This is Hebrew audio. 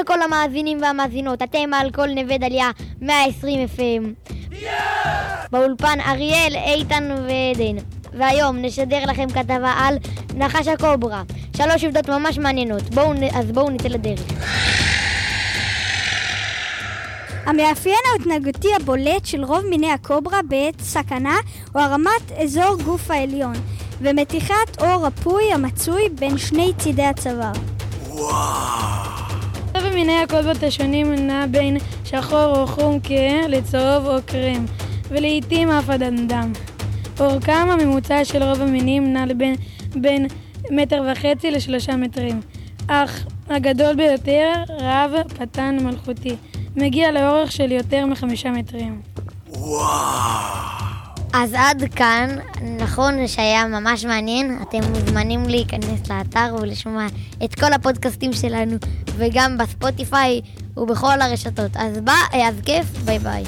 לכל המאזינים והמאזינות, אתם על כל נווה דליה 120 FM. באולפן אריאל, איתן ועדן. והיום נשדר לכם כתבה על נחש הקוברה. שלוש עובדות ממש מעניינות. בואו, אז בואו נצא לדרך. המאפיין ההתנהגותי הבולט של רוב מיני הקוברה בעת סכנה הוא הרמת אזור גוף העליון ומתיחת עור הפוי המצוי בין שני צידי הצוואר. רוב מיני הקוברות השונים נע בין שחור או חום כהה לצהוב או קרם, ולעיתים אף עד אדם. אורכם הממוצע של רוב המינים נע בין, בין מטר וחצי לשלושה מטרים, אך הגדול ביותר, רב פתן מלכותי, מגיע לאורך של יותר מחמישה מטרים. אז עד כאן, נכון שהיה ממש מעניין, אתם מוזמנים להיכנס לאתר ולשמוע את כל הפודקאסטים שלנו, וגם בספוטיפיי ובכל הרשתות. אז, בא, אז כיף, ביי ביי.